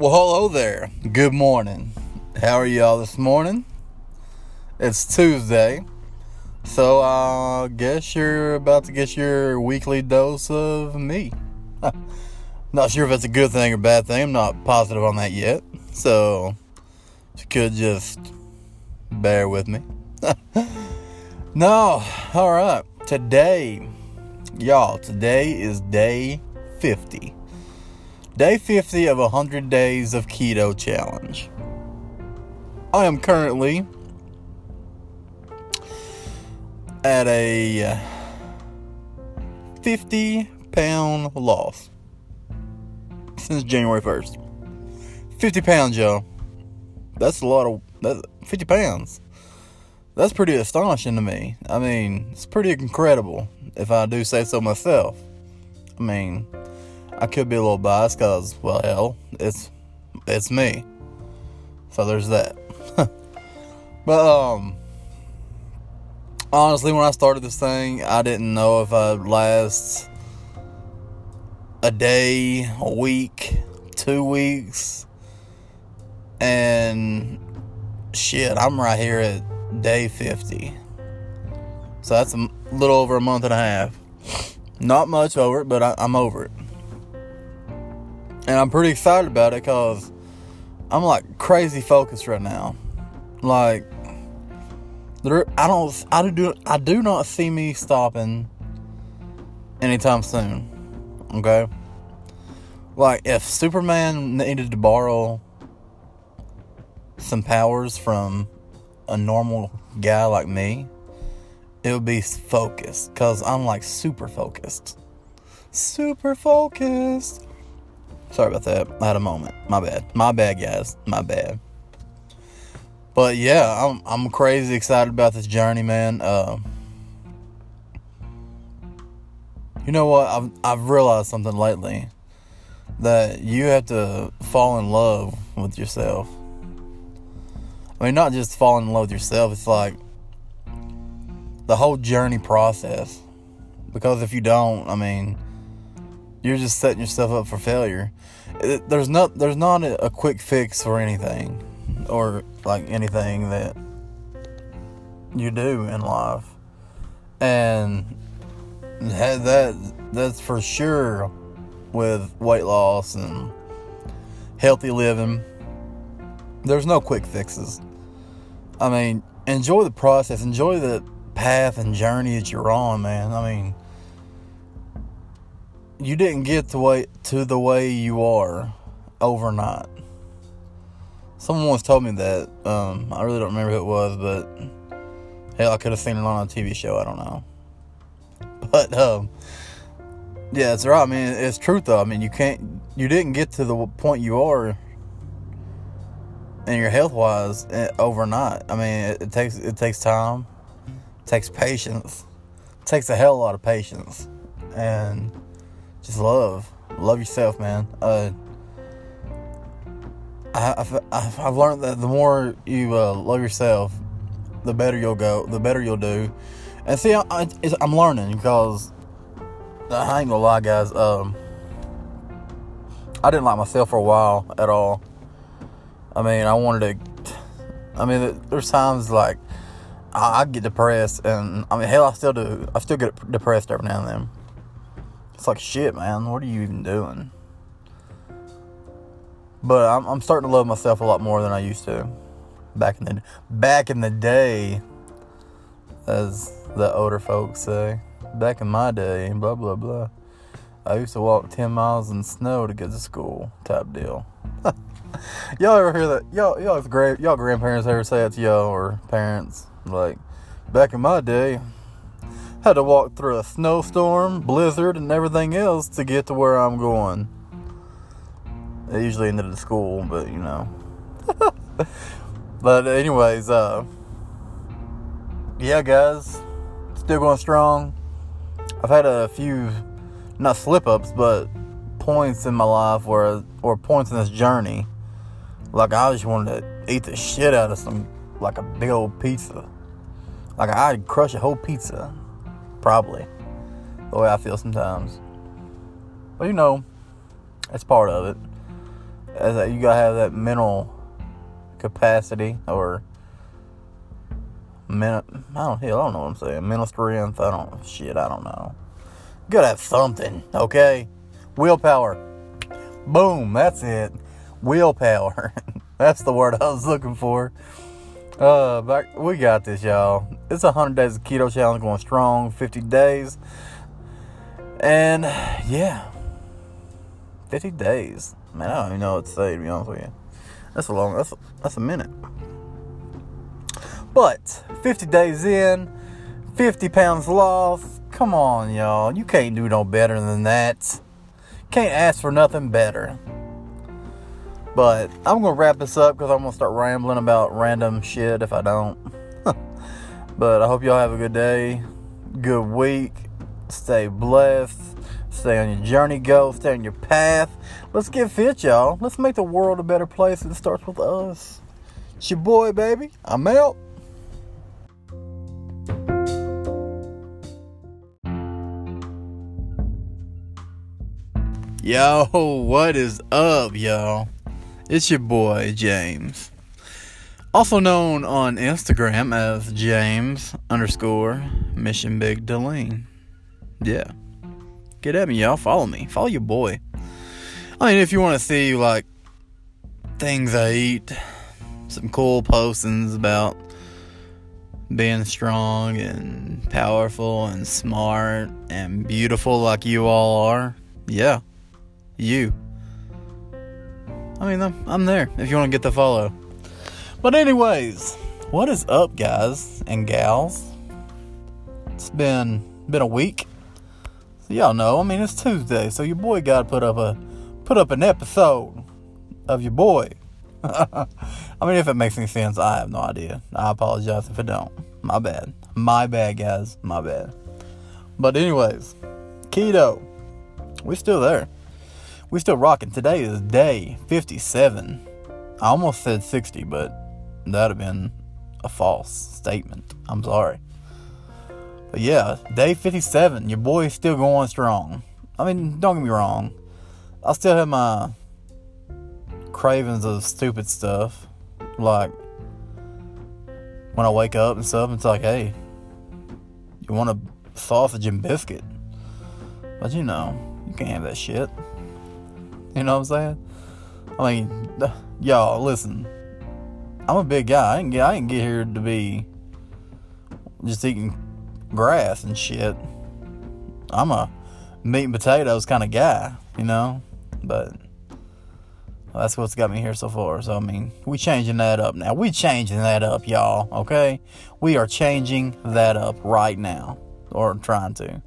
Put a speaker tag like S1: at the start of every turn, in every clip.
S1: Well, hello there. Good morning. How are y'all this morning? It's Tuesday. So, I guess you're about to get your weekly dose of me. not sure if that's a good thing or bad thing. I'm not positive on that yet. So, you could just bear with me. no, all right. Today, y'all, today is day 50. Day 50 of 100 days of keto challenge. I am currently at a uh, 50 pound loss since January 1st. 50 pounds, y'all. That's a lot of that's 50 pounds. That's pretty astonishing to me. I mean, it's pretty incredible if I do say so myself. I mean, I could be a little biased because, well, hell, it's it's me. So there's that. but um, honestly, when I started this thing, I didn't know if I'd last a day, a week, two weeks, and shit, I'm right here at day 50. So that's a little over a month and a half. Not much over it, but I, am over it. And I'm pretty excited about it because I'm like crazy focused right now. Like, there, I don't, I do, I do not see me stopping anytime soon. Okay. Like, if Superman needed to borrow some powers from a normal guy like me, it would be focused. Because I'm like super focused. Super focused. Sorry about that. I had a moment. My bad. My bad, guys. My bad. But yeah, I'm I'm crazy excited about this journey, man. Uh, you know what? I've I've realized something lately that you have to fall in love with yourself. I mean, not just falling in love with yourself. It's like the whole journey process. Because if you don't, I mean, you're just setting yourself up for failure. It, there's not there's not a, a quick fix for anything, or like anything that you do in life, and that, that that's for sure with weight loss and healthy living. There's no quick fixes. I mean, enjoy the process, enjoy the path and journey that you're on, man. I mean, you didn't get the way to the way you are overnight. Someone once told me that. Um, I really don't remember who it was, but hell, I could have seen it on a TV show. I don't know. But um, yeah, it's right. I mean, it's truth though. I mean, you can't, you didn't get to the point you are and your health wise eh, overnight. I mean, it, it, takes it takes time, it takes patience, it takes a hell of a lot of patience, and just love, love yourself, man. Uh, I, have I've learned that the more you uh, love yourself, the better you'll go, the better you'll do. And see, I, am learning because I ain't gonna lie, guys. Um, I didn't like myself for a while at all I mean, I wanted to. I mean, there's times like I, I get depressed, and I mean, hell, I still do. I still get depressed every now and then. It's like shit, man. What are you even doing? But I'm, I'm starting to love myself a lot more than I used to. Back in the back in the day, as the older folks say. Back in my day, blah blah blah. I used to walk ten miles in snow to get to school, type deal. y'all ever hear that? Y'all, y'all, great. Y'all grandparents ever say that to y'all or parents? Like, back in my day, had to walk through a snowstorm, blizzard, and everything else to get to where I'm going. It usually ended at school, but you know. but anyways, uh, yeah, guys, still going strong. I've had a few, not slip ups, but points in my life where, or points in this journey like I just wanted to eat the shit out of some like a big old pizza. Like I'd crush a whole pizza. Probably. The way I feel sometimes. But you know, it's part of it. as a, you gotta have that mental capacity or mental. I don't hell, I don't know what I'm saying. Mental strength. I don't shit. I don't know. You gotta have something, okay? Willpower. Boom. That's it. Willpower. that's the word I was looking for. Uh, back, we got this, y'all. It's a 100 days of keto challenge going strong, 50 days. And yeah, 50 days. Man, I don't even know what to say, to be honest with you. That's a long, that's that's a minute. But 50 days in, 50 pounds lost. Come on, y'all. You can't do no better than that. Can't ask for nothing better. But I'm gonna wrap this up because I'm gonna start rambling about random shit if I don't. but I hope y'all have a good day, good week. Stay blessed. Stay on your journey, go. Stay on your path. Let's get fit, y'all. Let's make the world a better place. It starts with us. It's your boy, baby. I'm out. Yo, what is up, y'all? It's your boy, James. Also known on Instagram as James underscore Mission Big Deline. Yeah. Get at me, y'all. Follow me. Follow your boy. I mean, if you want to see, like, things I eat, some cool postings about being strong and powerful and smart and beautiful like you all are, yeah, you. I mean, I'm, I'm there if you want to get the follow. But, anyways, what is up, guys and gals? It's been been a week. So y'all know, I mean, it's Tuesday, so your boy got put up a put up an episode of your boy. I mean, if it makes any sense, I have no idea. I apologize if it don't. My bad. My bad, guys. My bad. But anyways, keto. We're still there we still rocking. Today is day 57. I almost said 60, but that'd have been a false statement. I'm sorry. But yeah, day 57. Your boy's still going strong. I mean, don't get me wrong. I still have my cravings of stupid stuff. Like, when I wake up and stuff, it's like, hey, you want a sausage and biscuit? But you know, you can't have that shit. You know what I'm saying? I mean, y'all, listen. I'm a big guy. I ain't get, I ain't get here to be just eating grass and shit. I'm a meat and potatoes kind of guy, you know? But that's what's got me here so far. So, I mean, we changing that up now. We changing that up, y'all, okay? We are changing that up right now. Or trying to.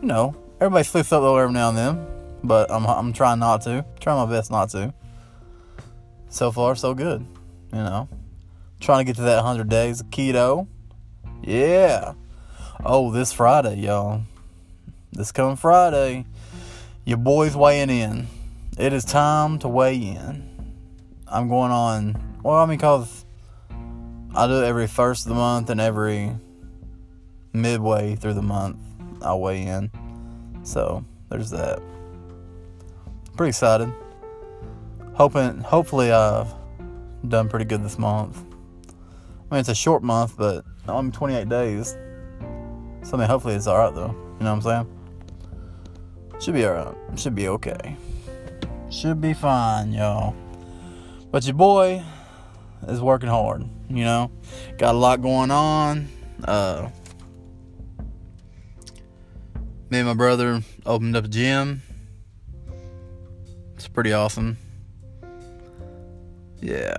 S1: You know, everybody slips up though every now and then but I'm I'm trying not to. Trying my best not to. So far, so good. You know, trying to get to that 100 days of keto. Yeah. Oh, this Friday, y'all. This coming Friday, your boy's weighing in. It is time to weigh in. I'm going on. Well, I mean, cause I do it every first of the month and every midway through the month. I weigh in. So there's that pretty excited. Hoping, hopefully, I've done pretty good this month. I mean, it's a short month, but I'm 28 days. So, I mean, hopefully it's alright, though. You know what I'm saying? Should be alright. Should be okay. Should be fine, y'all. But your boy is working hard, you know? Got a lot going on. Uh, me and my brother opened up a gym it's pretty awesome. Yeah.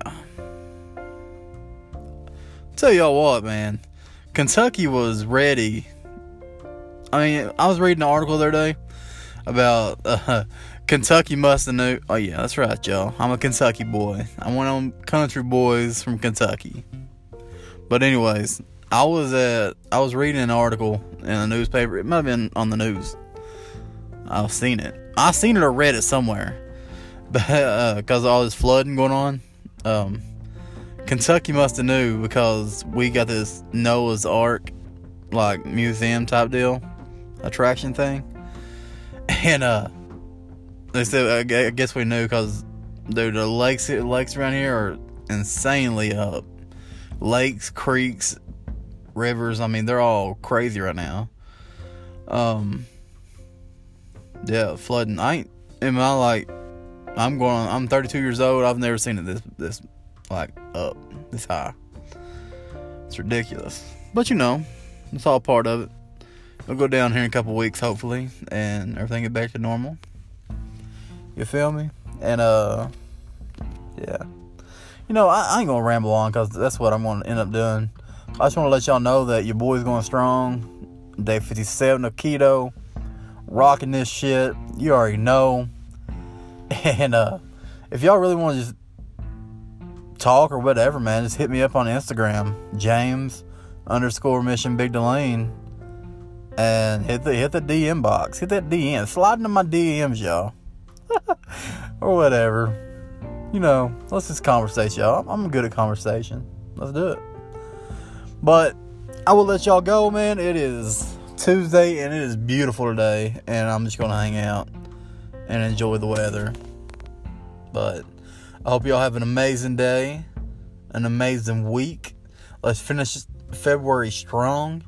S1: Tell y'all what, man. Kentucky was ready. I mean, I was reading an article the other day about uh, Kentucky must have knew. Oh yeah, that's right, y'all. I'm a Kentucky boy. I'm one of them country boys from Kentucky. But anyways, I was at I was reading an article in a newspaper. It might have been on the news. I've seen it. I've seen it or read it somewhere because uh, all this flooding going on. Um, Kentucky must have knew because we got this Noah's Ark like museum type deal attraction thing, and uh, they said I guess we knew because dude, the lakes lakes around here are insanely up. Lakes, creeks, rivers. I mean, they're all crazy right now. Um, yeah, flooding. I ain't in my like. I'm going. I'm 32 years old. I've never seen it this this like up this high. It's ridiculous. But you know, it's all part of it. We'll go down here in a couple weeks, hopefully, and everything get back to normal. You feel me? And uh, yeah. You know, I, I ain't gonna ramble on because that's what I'm gonna end up doing. I just want to let y'all know that your boy's going strong. Day 57 of keto, rocking this shit. You already know. And uh, if y'all really want to just talk or whatever, man, just hit me up on Instagram, James underscore Mission Big Delane, and hit the hit the DM box, hit that DM, slide into my DMs, y'all, or whatever. You know, let's just conversate, y'all. I'm good at conversation. Let's do it. But I will let y'all go, man. It is Tuesday and it is beautiful today, and I'm just gonna hang out and enjoy the weather. But I hope y'all have an amazing day, an amazing week. Let's finish February strong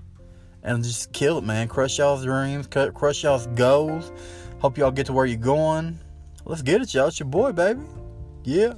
S1: and just kill it, man. Crush y'all's dreams, crush y'all's goals. Hope y'all get to where you're going. Let's get it, y'all. It's your boy, baby. Yeah.